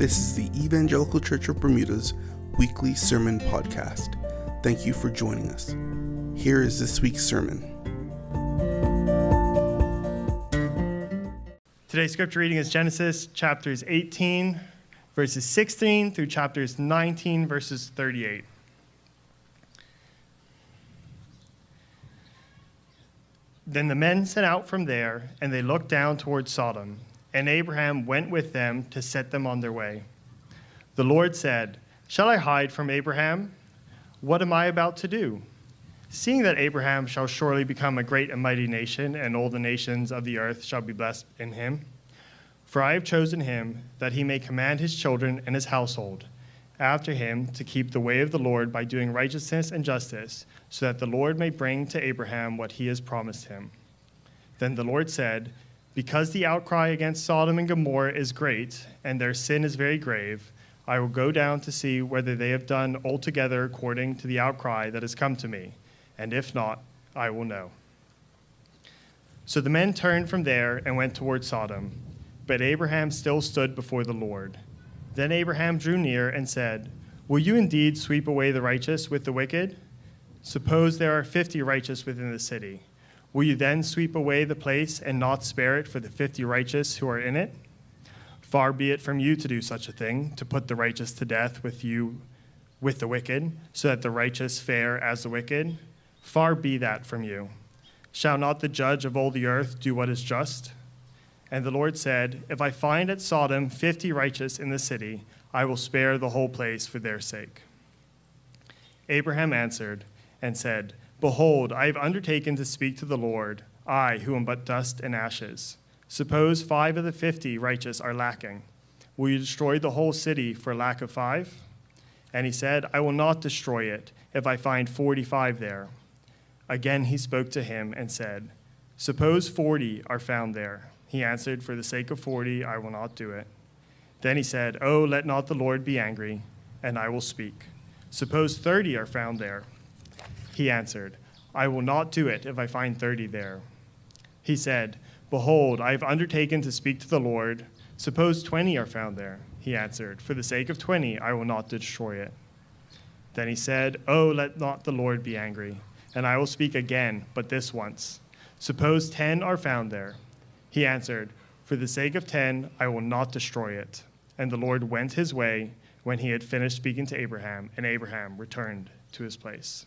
This is the Evangelical Church of Bermuda's weekly sermon podcast. Thank you for joining us. Here is this week's sermon. Today's scripture reading is Genesis chapters 18, verses 16 through chapters 19, verses 38. Then the men set out from there, and they looked down toward Sodom, and Abraham went with them to set them on their way. The Lord said, Shall I hide from Abraham? What am I about to do? Seeing that Abraham shall surely become a great and mighty nation, and all the nations of the earth shall be blessed in him. For I have chosen him that he may command his children and his household after him to keep the way of the Lord by doing righteousness and justice, so that the Lord may bring to Abraham what he has promised him. Then the Lord said, Because the outcry against Sodom and Gomorrah is great, and their sin is very grave, I will go down to see whether they have done altogether according to the outcry that has come to me, and if not, I will know. So the men turned from there and went toward Sodom, but Abraham still stood before the Lord. Then Abraham drew near and said, Will you indeed sweep away the righteous with the wicked? Suppose there are fifty righteous within the city. Will you then sweep away the place and not spare it for the fifty righteous who are in it? Far be it from you to do such a thing, to put the righteous to death with you with the wicked, so that the righteous fare as the wicked. Far be that from you. Shall not the judge of all the earth do what is just? And the Lord said, If I find at Sodom fifty righteous in the city, I will spare the whole place for their sake. Abraham answered and said, Behold, I have undertaken to speak to the Lord, I who am but dust and ashes. Suppose five of the fifty righteous are lacking. Will you destroy the whole city for lack of five? And he said, I will not destroy it if I find forty five there. Again he spoke to him and said, Suppose forty are found there. He answered, For the sake of forty, I will not do it. Then he said, Oh, let not the Lord be angry, and I will speak. Suppose thirty are found there. He answered, I will not do it if I find thirty there. He said, Behold, I have undertaken to speak to the Lord. Suppose twenty are found there. He answered, For the sake of twenty, I will not destroy it. Then he said, Oh, let not the Lord be angry, and I will speak again, but this once. Suppose ten are found there. He answered, For the sake of ten, I will not destroy it. And the Lord went his way when he had finished speaking to Abraham, and Abraham returned to his place.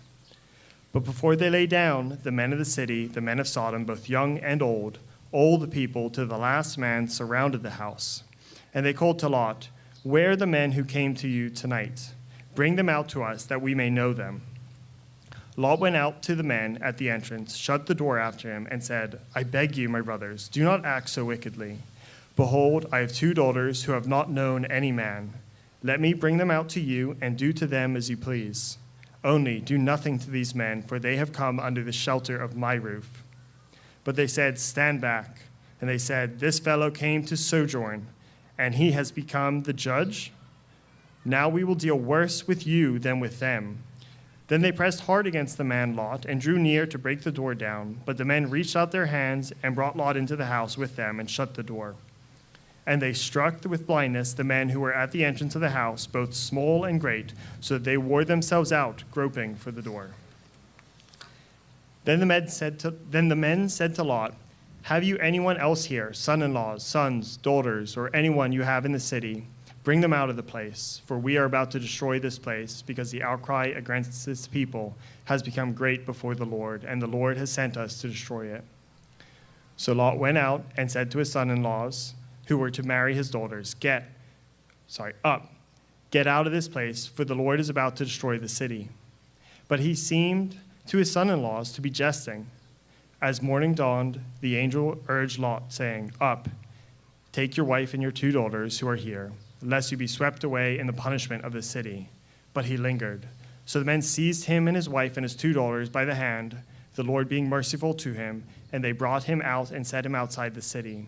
But before they lay down, the men of the city, the men of Sodom, both young and old, all the people to the last man surrounded the house. And they called to Lot, Where are the men who came to you tonight? Bring them out to us, that we may know them. Lot went out to the men at the entrance, shut the door after him, and said, I beg you, my brothers, do not act so wickedly. Behold, I have two daughters who have not known any man. Let me bring them out to you, and do to them as you please. Only do nothing to these men, for they have come under the shelter of my roof. But they said, Stand back. And they said, This fellow came to sojourn, and he has become the judge. Now we will deal worse with you than with them. Then they pressed hard against the man Lot and drew near to break the door down. But the men reached out their hands and brought Lot into the house with them and shut the door. And they struck with blindness the men who were at the entrance of the house, both small and great, so that they wore themselves out, groping for the door. Then the men said to, then the men said to Lot, Have you anyone else here, son in laws, sons, daughters, or anyone you have in the city? Bring them out of the place, for we are about to destroy this place, because the outcry against this people has become great before the Lord, and the Lord has sent us to destroy it. So Lot went out and said to his son in laws, who were to marry his daughters, Get, sorry, up, get out of this place, for the Lord is about to destroy the city. But he seemed to his son in laws to be jesting. As morning dawned, the angel urged Lot, saying, Up, take your wife and your two daughters who are here lest you be swept away in the punishment of the city. But he lingered. So the men seized him and his wife and his two daughters by the hand, the Lord being merciful to him, and they brought him out and set him outside the city.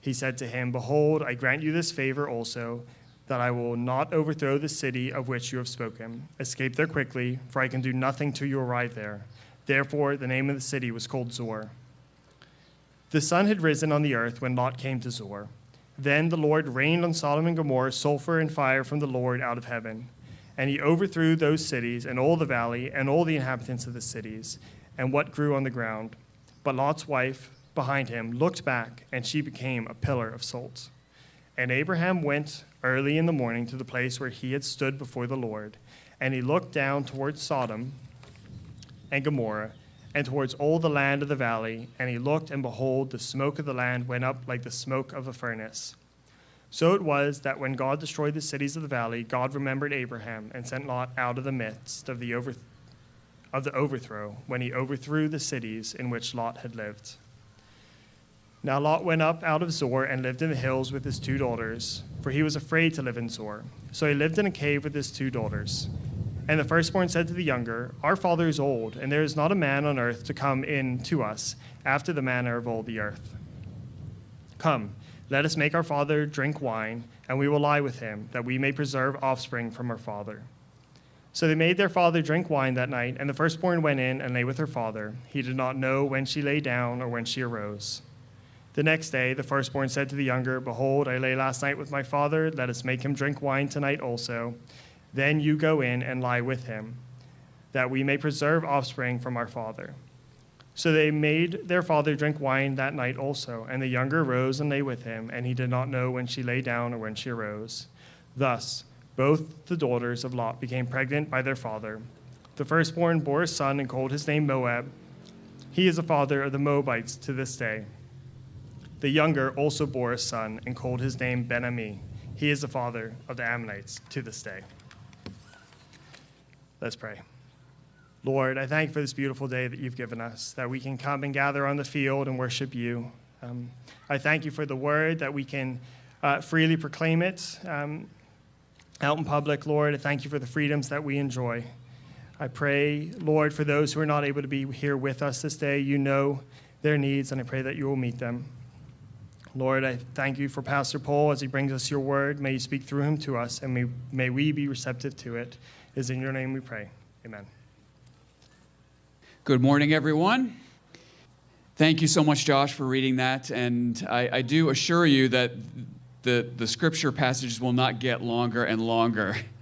He said to him, Behold, I grant you this favor also, that I will not overthrow the city of which you have spoken. Escape there quickly, for I can do nothing till you arrive there. Therefore, the name of the city was called Zoar. The sun had risen on the earth when Lot came to Zoar. Then the Lord rained on Sodom and Gomorrah sulfur and fire from the Lord out of heaven. And he overthrew those cities and all the valley and all the inhabitants of the cities and what grew on the ground. But Lot's wife, behind him looked back, and she became a pillar of salt. And Abraham went early in the morning to the place where he had stood before the Lord, and he looked down towards Sodom and Gomorrah, and towards all the land of the valley, and he looked, and behold, the smoke of the land went up like the smoke of a furnace. So it was that when God destroyed the cities of the valley, God remembered Abraham and sent Lot out of the midst of the, over, of the overthrow, when he overthrew the cities in which Lot had lived. Now Lot went up out of Zoar and lived in the hills with his two daughters, for he was afraid to live in Zoar. So he lived in a cave with his two daughters. And the firstborn said to the younger, Our father is old, and there is not a man on earth to come in to us after the manner of all the earth. Come, let us make our father drink wine, and we will lie with him, that we may preserve offspring from our father. So they made their father drink wine that night, and the firstborn went in and lay with her father. He did not know when she lay down or when she arose. The next day, the firstborn said to the younger, Behold, I lay last night with my father. Let us make him drink wine tonight also. Then you go in and lie with him, that we may preserve offspring from our father. So they made their father drink wine that night also, and the younger rose and lay with him, and he did not know when she lay down or when she arose. Thus, both the daughters of Lot became pregnant by their father. The firstborn bore a son and called his name Moab. He is the father of the Moabites to this day. The younger also bore a son and called his name Ben Ami. He is the father of the Ammonites to this day. Let's pray. Lord, I thank you for this beautiful day that you've given us, that we can come and gather on the field and worship you. Um, I thank you for the word, that we can uh, freely proclaim it um, out in public, Lord. I thank you for the freedoms that we enjoy. I pray, Lord, for those who are not able to be here with us this day, you know their needs, and I pray that you will meet them. Lord, I thank you for Pastor Paul as he brings us your word. May you speak through him to us, and may, may we be receptive to it. It is in your name we pray. Amen. Good morning, everyone. Thank you so much, Josh, for reading that. And I, I do assure you that the, the scripture passages will not get longer and longer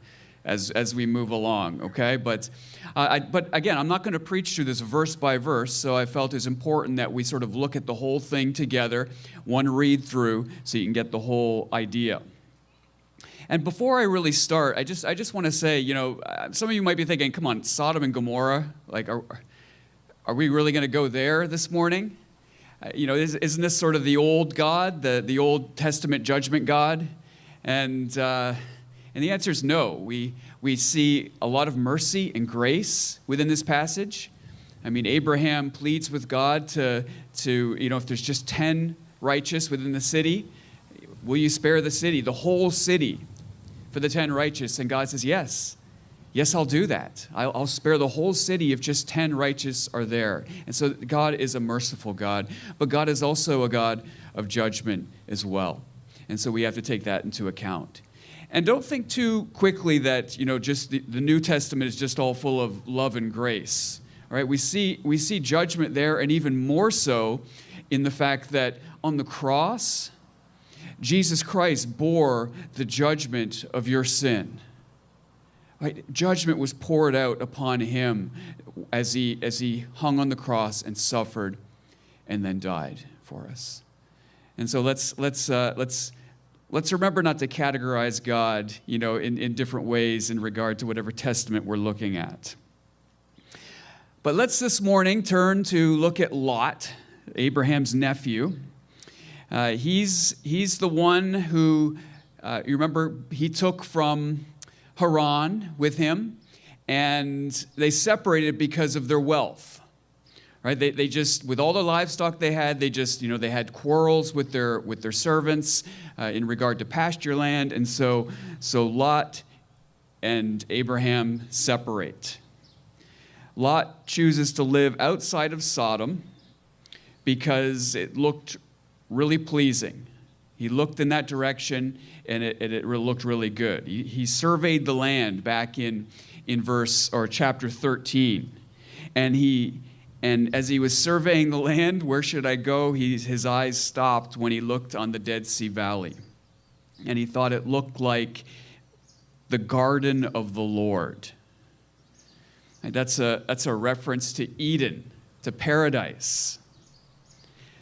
as, as we move along, okay? But, uh, I, but again, I'm not going to preach through this verse by verse, so I felt it's important that we sort of look at the whole thing together, one read through, so you can get the whole idea. And before I really start, I just, I just want to say, you know, uh, some of you might be thinking, come on, Sodom and Gomorrah, like, are, are we really going to go there this morning? Uh, you know, isn't this sort of the old God, the, the Old Testament judgment God? And, uh, and the answer is no. We, we see a lot of mercy and grace within this passage. I mean, Abraham pleads with God to, to you know, if there's just 10 righteous within the city, will you spare the city, the whole city, for the 10 righteous? And God says, yes. Yes, I'll do that. I'll, I'll, spare the whole city if just 10 righteous are there. And so God is a merciful God, but God is also a God of judgment as well. And so we have to take that into account. And don't think too quickly that, you know, just the, the New Testament is just all full of love and grace. All right, we see, we see judgment there, and even more so in the fact that on the cross, Jesus Christ bore the judgment of your sin. Right? Judgment was poured out upon him as he, as he hung on the cross and suffered and then died for us. And so let's, let's, uh, let's let's remember not to categorize God, you know, in, in different ways in regard to whatever testament we're looking at. But let's this morning turn to look at Lot, Abraham's nephew. Uh, he's, he's the one who, uh, you remember, he took from Haran with him, and they separated because of their wealth. Right? They, they just, with all the livestock they had, they just, you know, they had quarrels with their, with their servants uh, in regard to pasture land. And so, so Lot and Abraham separate. Lot chooses to live outside of Sodom because it looked really pleasing. He looked in that direction and it, it, it looked really good. He, he surveyed the land back in, in verse or chapter 13. And he and as he was surveying the land, where should I go? He, his eyes stopped when he looked on the Dead Sea Valley. And he thought it looked like the garden of the Lord. And that's a, that's a reference to Eden, to paradise.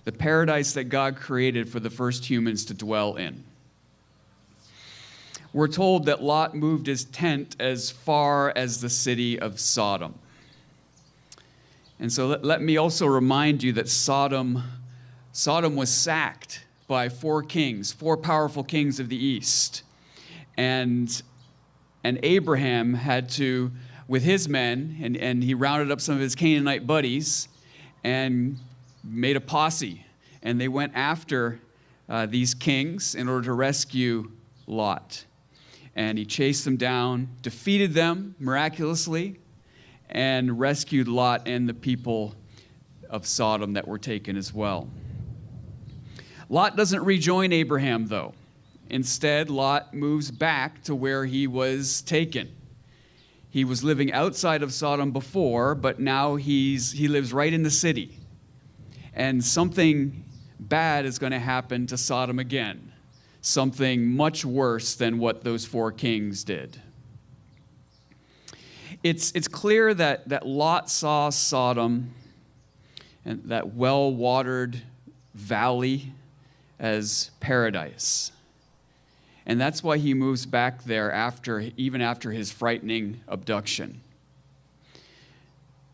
The paradise that God created for the first humans to dwell in. We're told that Lot moved his tent as far as the city of Sodom. And so let, let me also remind you that Sodom, Sodom was sacked by four kings, four powerful kings of the east. And, and Abraham had to with his men, and, and he rounded up some of his Canaanite buddies and made a posse. And they went after uh, these kings in order to rescue Lot. And he chased them down, defeated them miraculously, and rescued Lot and the people of Sodom that were taken as well. Lot doesn't rejoin Abraham, though. Instead, Lot moves back to where he was taken. He was living outside of Sodom before, but now he's, he lives right in the city. And something bad is going to happen to Sodom again, something much worse than what those four kings did. It's, it's clear that, that Lot saw Sodom and that well watered valley as paradise. And that's why he moves back there after, even after his frightening abduction.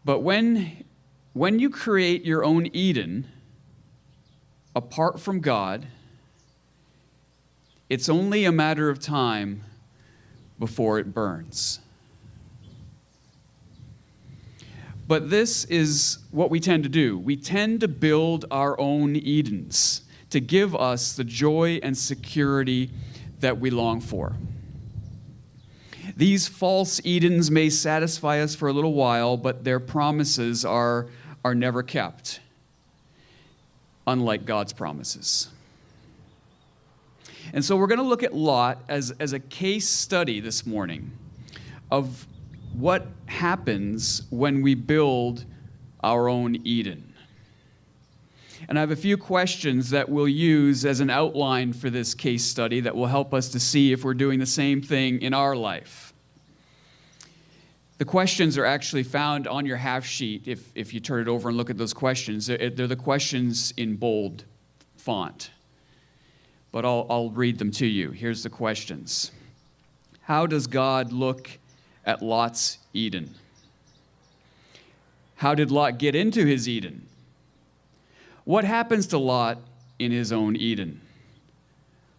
But when, when you create your own Eden apart from God, it's only a matter of time before it burns. But this is what we tend to do. We tend to build our own Edens to give us the joy and security that we long for. These false Edens may satisfy us for a little while, but their promises are, are never kept, unlike God's promises. And so we're going to look at Lot as, as a case study this morning of what happens when we build our own Eden. And I have a few questions that we'll use as an outline for this case study that will help us to see if we're doing the same thing in our life. The questions are actually found on your half sheet if, if you turn it over and look at those questions. They're, they're the questions in bold font. But I'll, I'll read them to you. Here's the questions How does God look at Lot's Eden? How did Lot get into his Eden? What happens to Lot in his own Eden?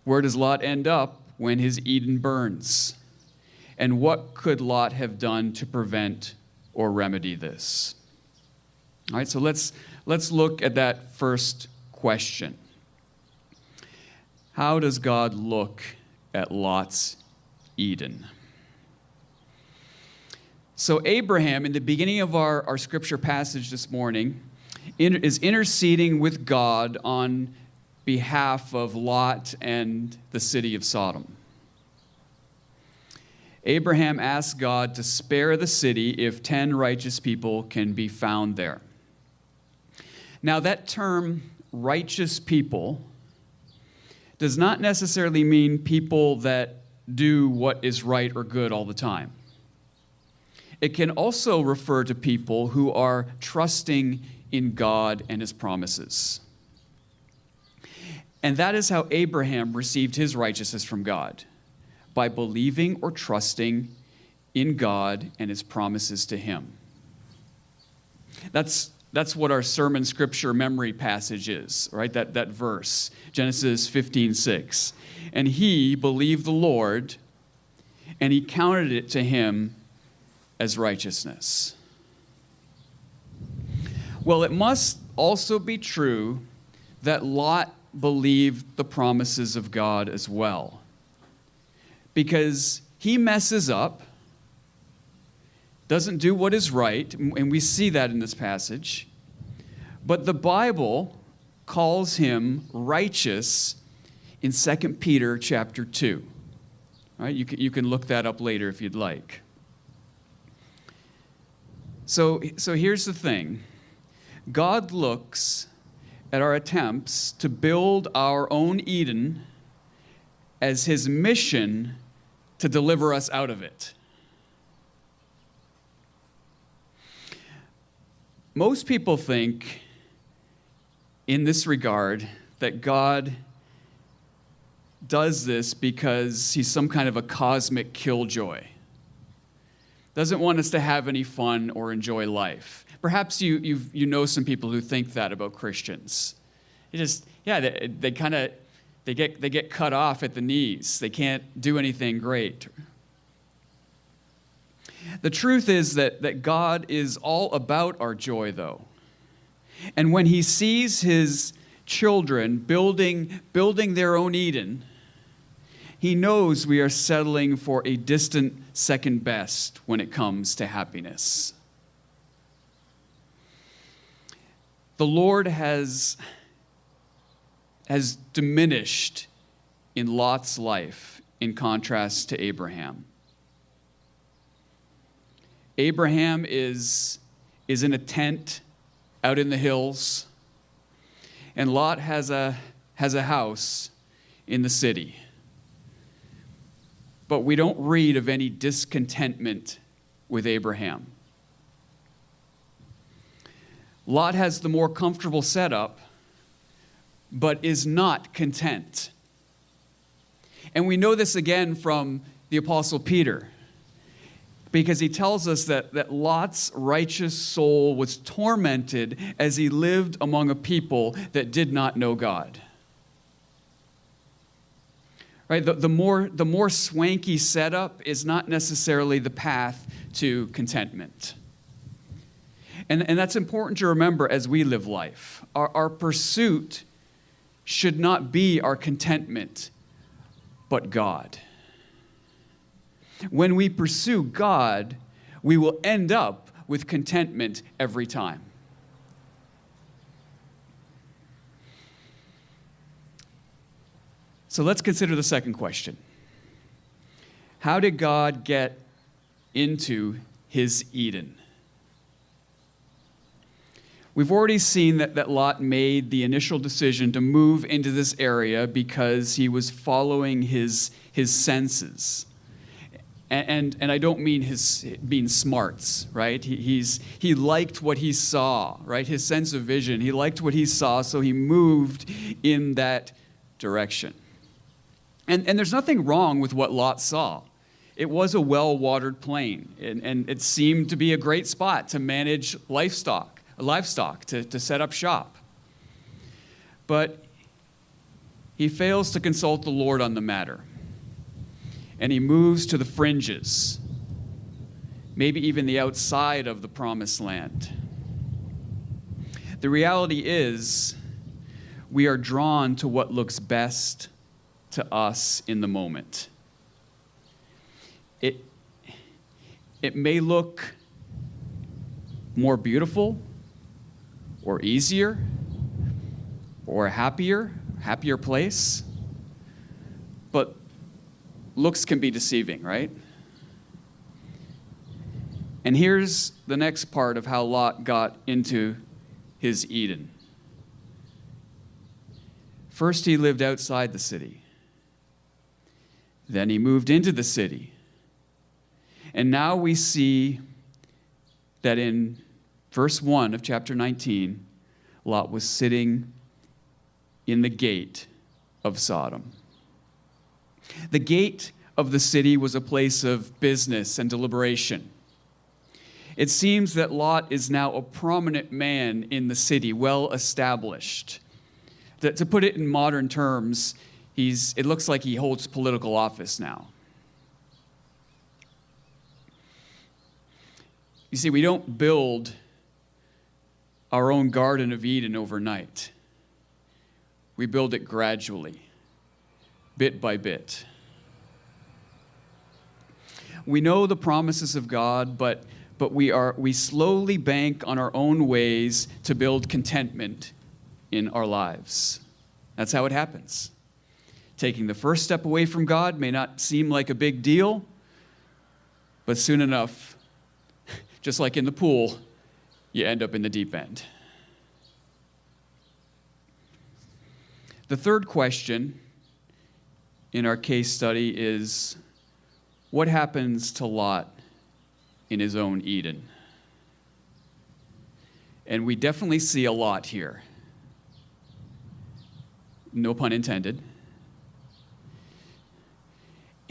Where does Lot end up when his Eden burns? And what could Lot have done to prevent or remedy this? All right, so let's, let's look at that first question. How does God look at Lot's Eden? So, Abraham, in the beginning of our, our scripture passage this morning, is interceding with God on behalf of Lot and the city of Sodom. Abraham asks God to spare the city if 10 righteous people can be found there. Now, that term, righteous people, does not necessarily mean people that do what is right or good all the time. It can also refer to people who are trusting in God and His promises. And that is how Abraham received his righteousness from God by believing or trusting in God and his promises to him. That's, that's what our sermon scripture memory passage is, right? That, that verse, Genesis 15 6. And he believed the Lord, and he counted it to him as righteousness. Well, it must also be true that Lot believed the promises of God as well. Because he messes up, doesn't do what is right, and we see that in this passage. But the Bible calls him righteous in 2 Peter chapter 2. All right, you can, you can look that up later if you'd like. So, so here's the thing God looks at our attempts to build our own Eden as his mission to deliver us out of it. Most people think, in this regard, that God does this because he's some kind of a cosmic killjoy. Doesn't want us to have any fun or enjoy life. Perhaps you, you you know some people who think that about Christians. You just, yeah, they, they kind of, they get, they get cut off at the knees. They can't do anything great. The truth is that, that God is all about our joy, though. And when he sees his children building, building their own Eden, he knows we are settling for a distant second best when it comes to happiness. The Lord has, has diminished in Lot's life in contrast to Abraham. Abraham is, is in a tent out in the hills, and Lot has a, has a house in the city. But we don't read of any discontentment with Abraham. Lot has the more comfortable setup, but is not content. And we know this again from the Apostle Peter, because he tells us that, that Lot's righteous soul was tormented as he lived among a people that did not know God. Right? The, the, more, the more swanky setup is not necessarily the path to contentment. And, and that's important to remember as we live life. Our, our pursuit should not be our contentment, but God. When we pursue God, we will end up with contentment every time. So let's consider the second question How did God get into his Eden? We've already seen that, that Lot made the initial decision to move into this area because he was following his, his senses. And, and, and I don't mean his being smarts, right? He, he's, he liked what he saw, right? His sense of vision. He liked what he saw, so he moved in that direction. And, and there's nothing wrong with what Lot saw. It was a well watered plain, and, and it seemed to be a great spot to manage livestock livestock to, to set up shop. But he fails to consult the Lord on the matter. And he moves to the fringes, maybe even the outside of the promised land. The reality is, we are drawn to what looks best to us in the moment. It, it may look more beautiful or easier or a happier, happier place. But looks can be deceiving, right? And here's the next part of how Lot got into his Eden. First, he lived outside the city. Then he moved into the city. And now we see that in verse 1 of chapter 19, Lot was sitting in the gate of Sodom. The gate of the city was a place of business and deliberation. It seems that Lot is now a prominent man in the city, well established. To, to put it in modern terms, he's, it looks like he holds political office now. You see, we don't build our own Garden of Eden overnight. We build it gradually, bit by bit. We know the promises of God, but, but we, are, we slowly bank on our own ways to build contentment in our lives. That's how it happens. Taking the first step away from God may not seem like a big deal, but soon enough, just like in the pool, you end up in the deep end. The third question in our case study is what happens to Lot in his own Eden? And we definitely see a lot here. No pun intended.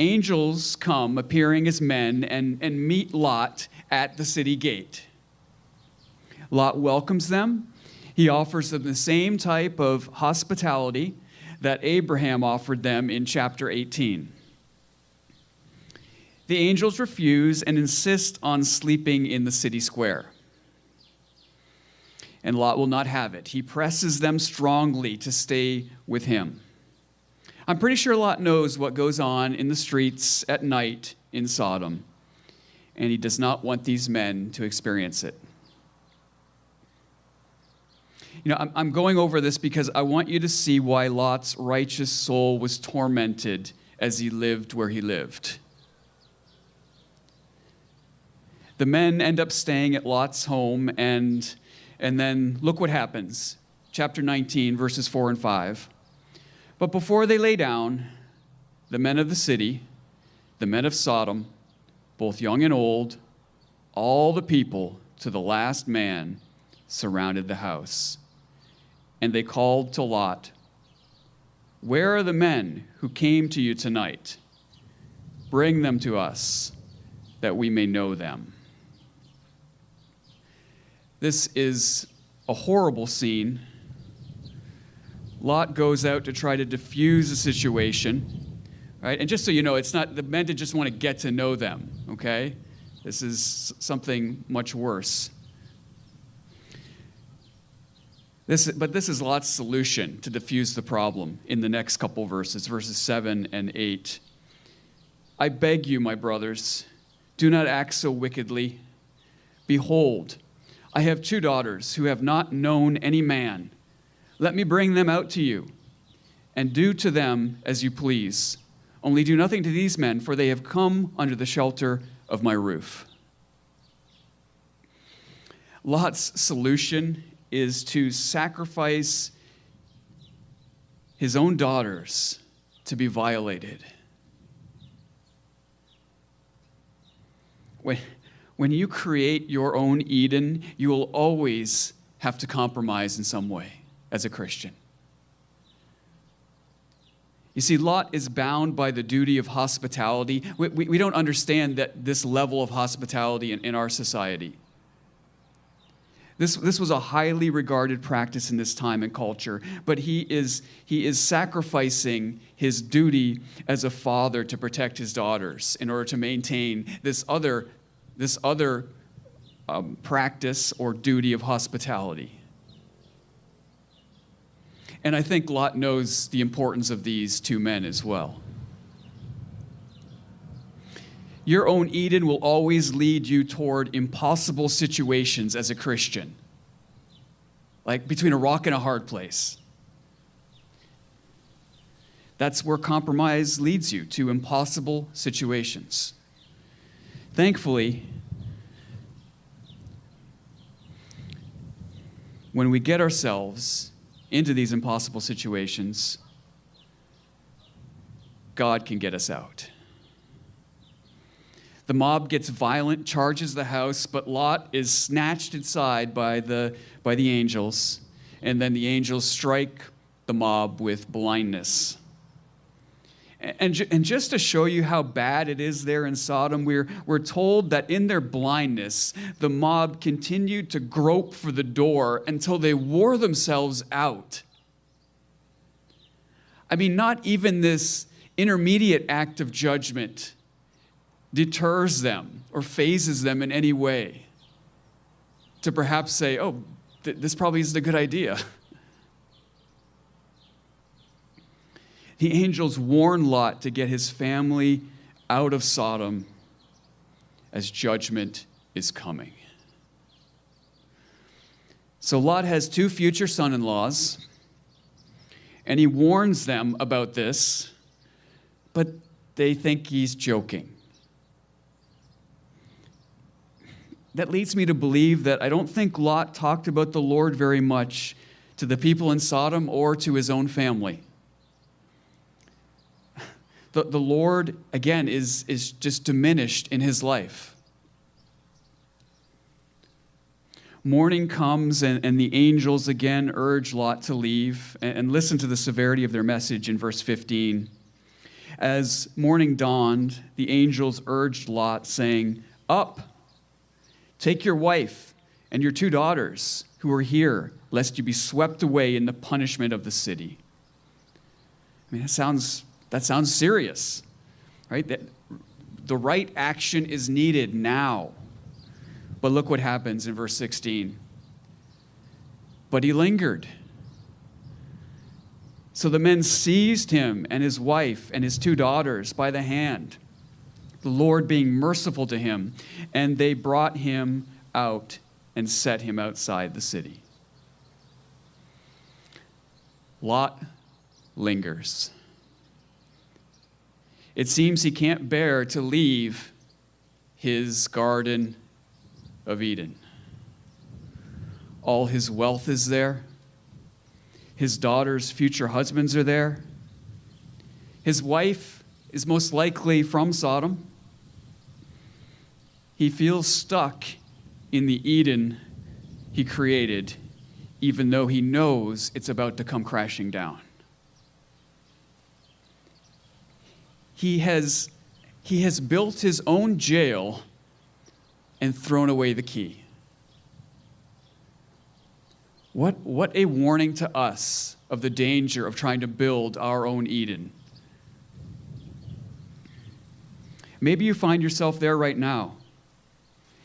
Angels come appearing as men and, and meet Lot at the city gate. Lot welcomes them. He offers them the same type of hospitality that Abraham offered them in chapter 18. The angels refuse and insist on sleeping in the city square. And Lot will not have it. He presses them strongly to stay with him. I'm pretty sure Lot knows what goes on in the streets at night in Sodom, and he does not want these men to experience it. You know, I'm, going over this because I want you to see why Lot's righteous soul was tormented as he lived where he lived. The men end up staying at Lot's home, and, and then look what happens. Chapter 19, verses 4 and 5. But before they lay down, the men of the city, the men of Sodom, both young and old, all the people to the last man surrounded the house. And they called to Lot, Where are the men who came to you tonight? Bring them to us, that we may know them. This is a horrible scene. Lot goes out to try to diffuse the situation. Right? And just so you know, it's not the men did just want to get to know them, okay? This is something much worse. This, but this is Lot's solution to diffuse the problem in the next couple verses, verses 7 and 8. I beg you, my brothers, do not act so wickedly. Behold, I have two daughters who have not known any man. Let me bring them out to you, and do to them as you please. Only do nothing to these men, for they have come under the shelter of my roof. Lot's solution is to sacrifice his own daughters to be violated. When, when you create your own Eden, you will always have to compromise in some way as a Christian. You see, Lot is bound by the duty of hospitality. We, we, we don't understand that this level of hospitality in, in our society. This, this was a highly regarded practice in this time and culture, but he is, he is sacrificing his duty as a father to protect his daughters in order to maintain this other this other um, practice or duty of hospitality. And I think Lot knows the importance of these two men as well. Your own Eden will always lead you toward impossible situations as a Christian, like between a rock and a hard place. That's where compromise leads you to impossible situations. Thankfully, when we get ourselves into these impossible situations, God can get us out. The mob gets violent, charges the house, but Lot is snatched inside by the, by the angels, and then the angels strike the mob with blindness. And, and just to show you how bad it is there in Sodom, we're, we're told that in their blindness, the mob continued to grope for the door until they wore themselves out. I mean, not even this intermediate act of judgment deters them or phases them in any way to perhaps say, oh, th- this probably isn't a good idea. The angels warn Lot to get his family out of Sodom as judgment is coming. So Lot has two future son in laws, and he warns them about this, but they think he's joking. That leads me to believe that I don't think Lot talked about the Lord very much to the people in Sodom or to his own family. The, the Lord, again, is, is just diminished in his life. Morning comes, and, and the angels again urge Lot to leave. And, and listen to the severity of their message in verse 15. As morning dawned, the angels urged Lot, saying, Up, take your wife and your two daughters who are here, lest you be swept away in the punishment of the city. I mean, that sounds, that sounds serious, right? The right action is needed now. But look what happens in verse 16. But he lingered. So the men seized him and his wife and his two daughters by the hand, the Lord being merciful to him, and they brought him out and set him outside the city. Lot lingers. It seems he can't bear to leave his garden of Eden. All his wealth is there. His daughter's future husbands are there. His wife is most likely from Sodom. He feels stuck in the Eden he created, even though he knows it's about to come crashing down. He has, he has built his own jail and thrown away the key. What, what a warning to us of the danger of trying to build our own Eden. Maybe you find yourself there right now.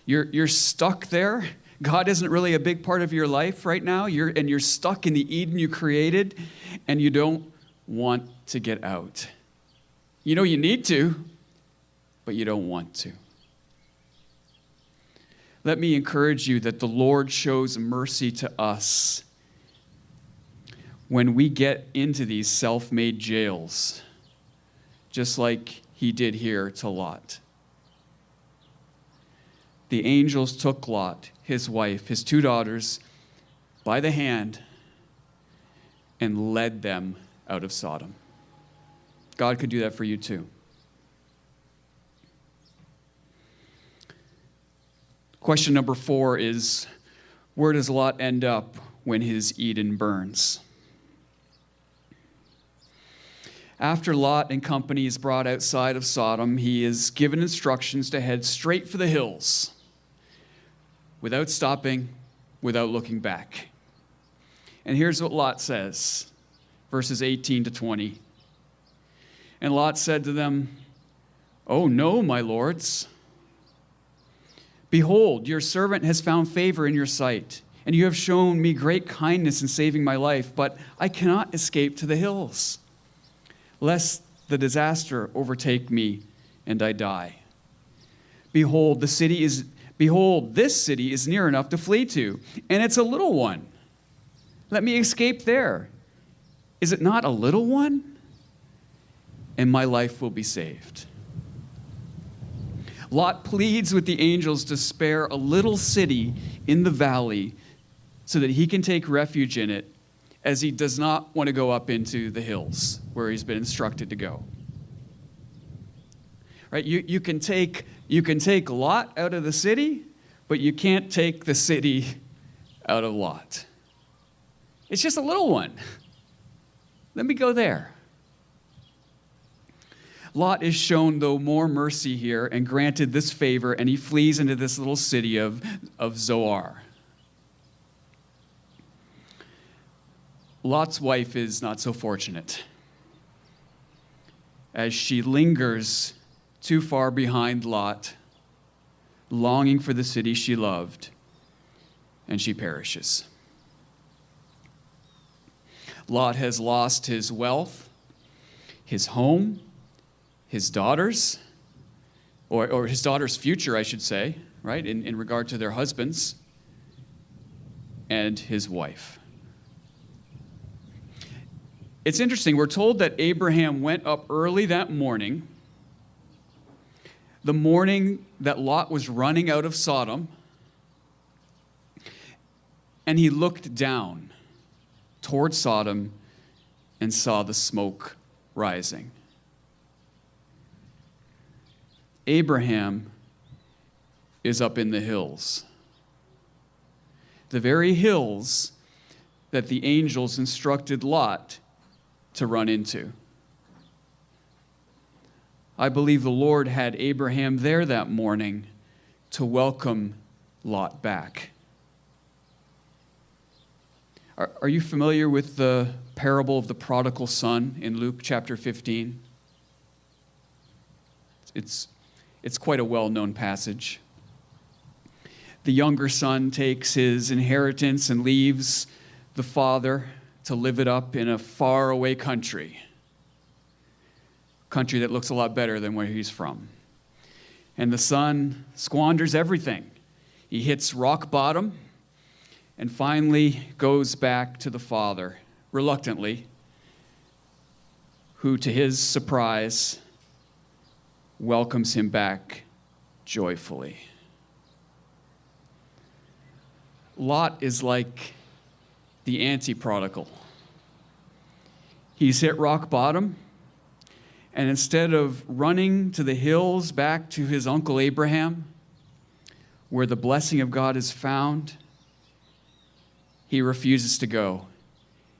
You're, you're stuck there. God isn't really a big part of your life right now, you're, and you're stuck in the Eden you created, and you don't want to get out. You know you need to, but you don't want to. Let me encourage you that the Lord shows mercy to us when we get into these self made jails, just like he did here to Lot. The angels took Lot, his wife, his two daughters, by the hand and led them out of Sodom. God could do that for you too. Question number four is Where does Lot end up when his Eden burns? After Lot and company is brought outside of Sodom, he is given instructions to head straight for the hills without stopping, without looking back. And here's what Lot says verses 18 to 20. And Lot said to them, Oh, no, my lords. Behold, your servant has found favor in your sight, and you have shown me great kindness in saving my life, but I cannot escape to the hills, lest the disaster overtake me and I die. Behold, the city is behold, this city is near enough to flee to, and it's a little one. Let me escape there. Is it not a little one? And my life will be saved. Lot pleads with the angels to spare a little city in the valley so that he can take refuge in it as he does not want to go up into the hills where he's been instructed to go. Right? You, you, can take, you can take Lot out of the city, but you can't take the city out of Lot. It's just a little one. Let me go there. Lot is shown, though, more mercy here and granted this favor, and he flees into this little city of, of Zoar. Lot's wife is not so fortunate as she lingers too far behind Lot, longing for the city she loved, and she perishes. Lot has lost his wealth, his home, his daughters, or, or his daughter's future, I should say, right, in, in regard to their husbands, and his wife. It's interesting, we're told that Abraham went up early that morning, the morning that Lot was running out of Sodom, and he looked down toward Sodom and saw the smoke rising. Abraham is up in the hills. The very hills that the angels instructed Lot to run into. I believe the Lord had Abraham there that morning to welcome Lot back. Are, are you familiar with the parable of the prodigal son in Luke chapter 15? It's, it's quite a well known passage. The younger son takes his inheritance and leaves the father to live it up in a faraway country, country that looks a lot better than where he's from. And the son squanders everything. He hits rock bottom and finally goes back to the father, reluctantly, who, to his surprise, welcomes him back joyfully. Lot is like the anti prodigal. He's hit rock bottom, and instead of running to the hills back to his uncle Abraham, where the blessing of God is found, he refuses to go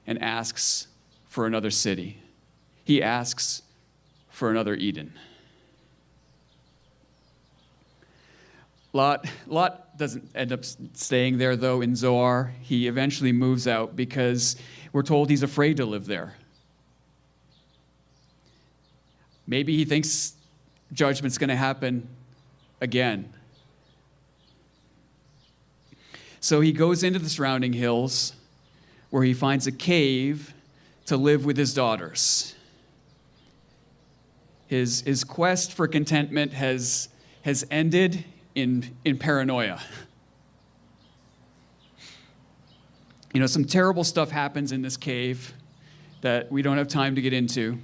and asks for another city. He asks for another Eden. Lot, Lot doesn't end up staying there, though, in Zoar. He eventually moves out because we're told he's afraid to live there. Maybe he thinks judgment's going to happen again. So he goes into the surrounding hills where he finds a cave to live with his daughters. His, his quest for contentment has, has ended in, in paranoia. You know, some terrible stuff happens in this cave that we don't have time to get into.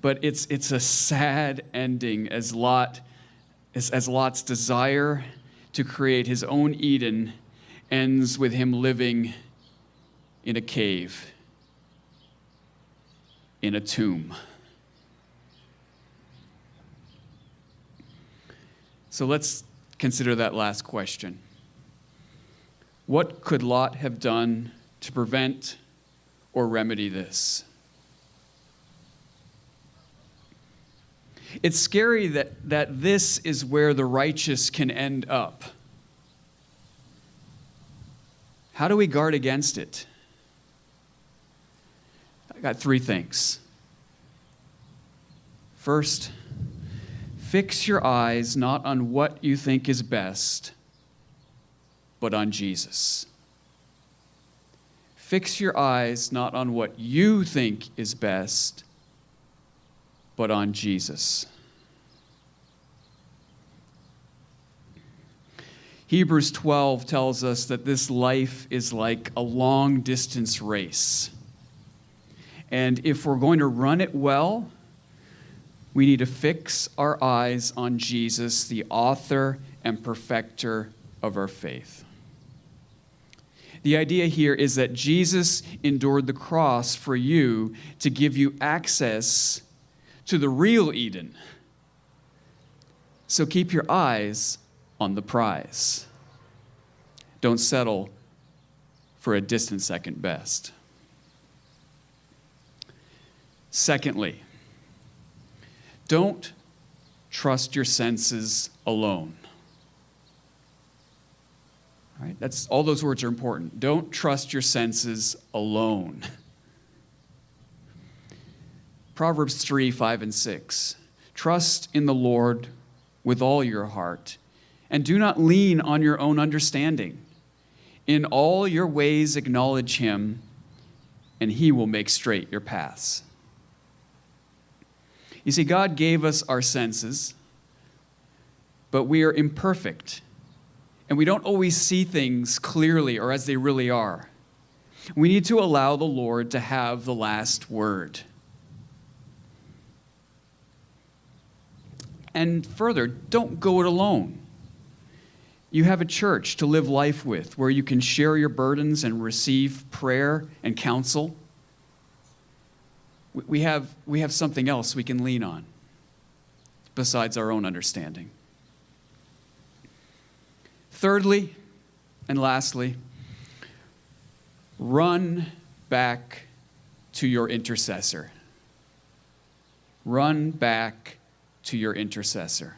But it's, it's a sad ending as Lot as, as Lot's desire to create his own Eden ends with him living in a cave, in a tomb. So let's consider that last question. What could Lot have done to prevent or remedy this? It's scary that, that this is where the righteous can end up. How do we guard against it? I got three things. First, Fix your eyes not on what you think is best, but on Jesus. Fix your eyes not on what you think is best, but on Jesus. Hebrews 12 tells us that this life is like a long distance race. And if we're going to run it well, we need to fix our eyes on Jesus, the author and perfecter of our faith. The idea here is that Jesus endured the cross for you to give you access to the real Eden. So keep your eyes on the prize. Don't settle for a distant second best. Secondly, Don't trust your senses alone. All right? That's all those words are important. Don't trust your senses alone. Proverbs 3, 5, and 6. Trust in the Lord with all your heart, and do not lean on your own understanding. In all your ways acknowledge him, and he will make straight your paths. You see, God gave us our senses, but we are imperfect, and we don't always see things clearly or as they really are. We need to allow the Lord to have the last word. And further, don't go it alone. You have a church to live life with where you can share your burdens and receive prayer and counsel. We have, we have something else we can lean on besides our own understanding. Thirdly, and lastly, run back to your intercessor. Run back to your intercessor.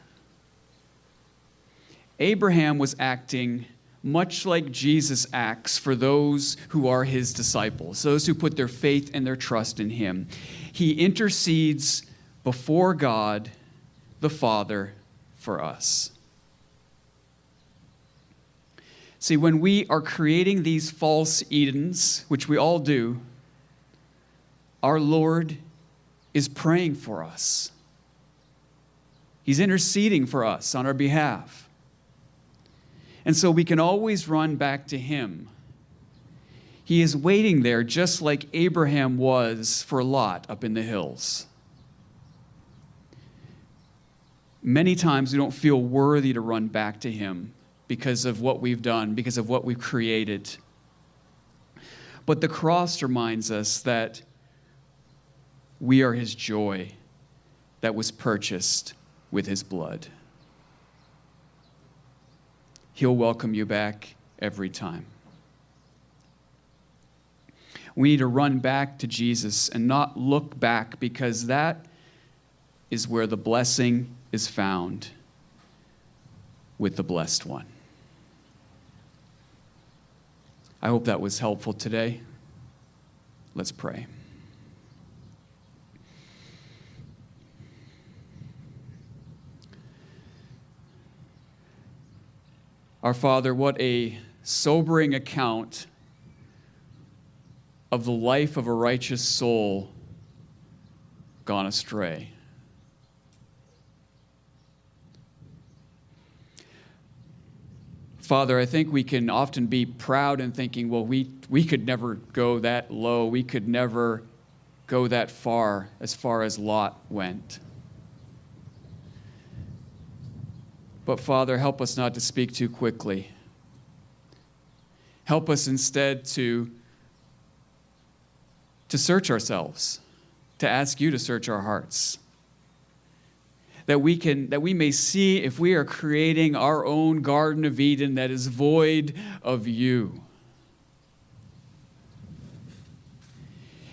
Abraham was acting much like Jesus acts for those who are his disciples, those who put their faith and their trust in him. He intercedes before God the Father for us. See, when we are creating these false Edens, which we all do, our Lord is praying for us. He's interceding for us on our behalf. And so we can always run back to Him. He is waiting there just like Abraham was for Lot up in the hills. Many times we don't feel worthy to run back to Him because of what we've done, because of what we've created. But the cross reminds us that we are His joy that was purchased with his blood. He'll welcome you back every time. We need to run back to Jesus and not look back because that is where the blessing is found with the blessed one. I hope that was helpful today. Let's pray. Our Father, what a sobering account of the life of a righteous soul gone astray. Father, I think we can often be proud in thinking, well, we, we could never go that low. We could never go that far, as far as Lot went. But Father, help us not to speak too quickly. Help us instead to, to search ourselves, to ask you to search our hearts. That we, can, that we may see if we are creating our own Garden of Eden that is void of you.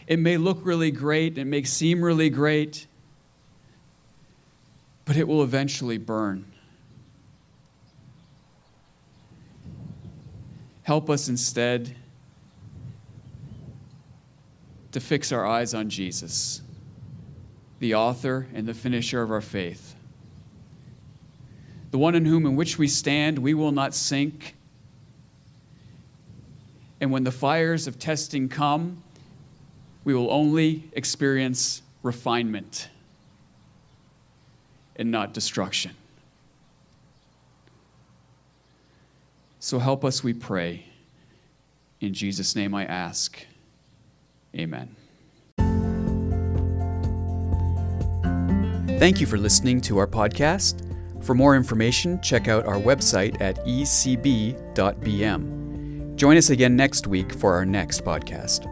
It may look really great, it may seem really great, but it will eventually burn. Help us instead to fix our eyes on Jesus, the author and the finisher of our faith, the one in whom in which we stand, we will not sink. And when the fires of testing come, we will only experience refinement and not destruction. So help us, we pray. In Jesus' name I ask. Amen. Thank you for listening to our podcast. For more information, check out our website at ecb.bm. Join us again next week for our next podcast.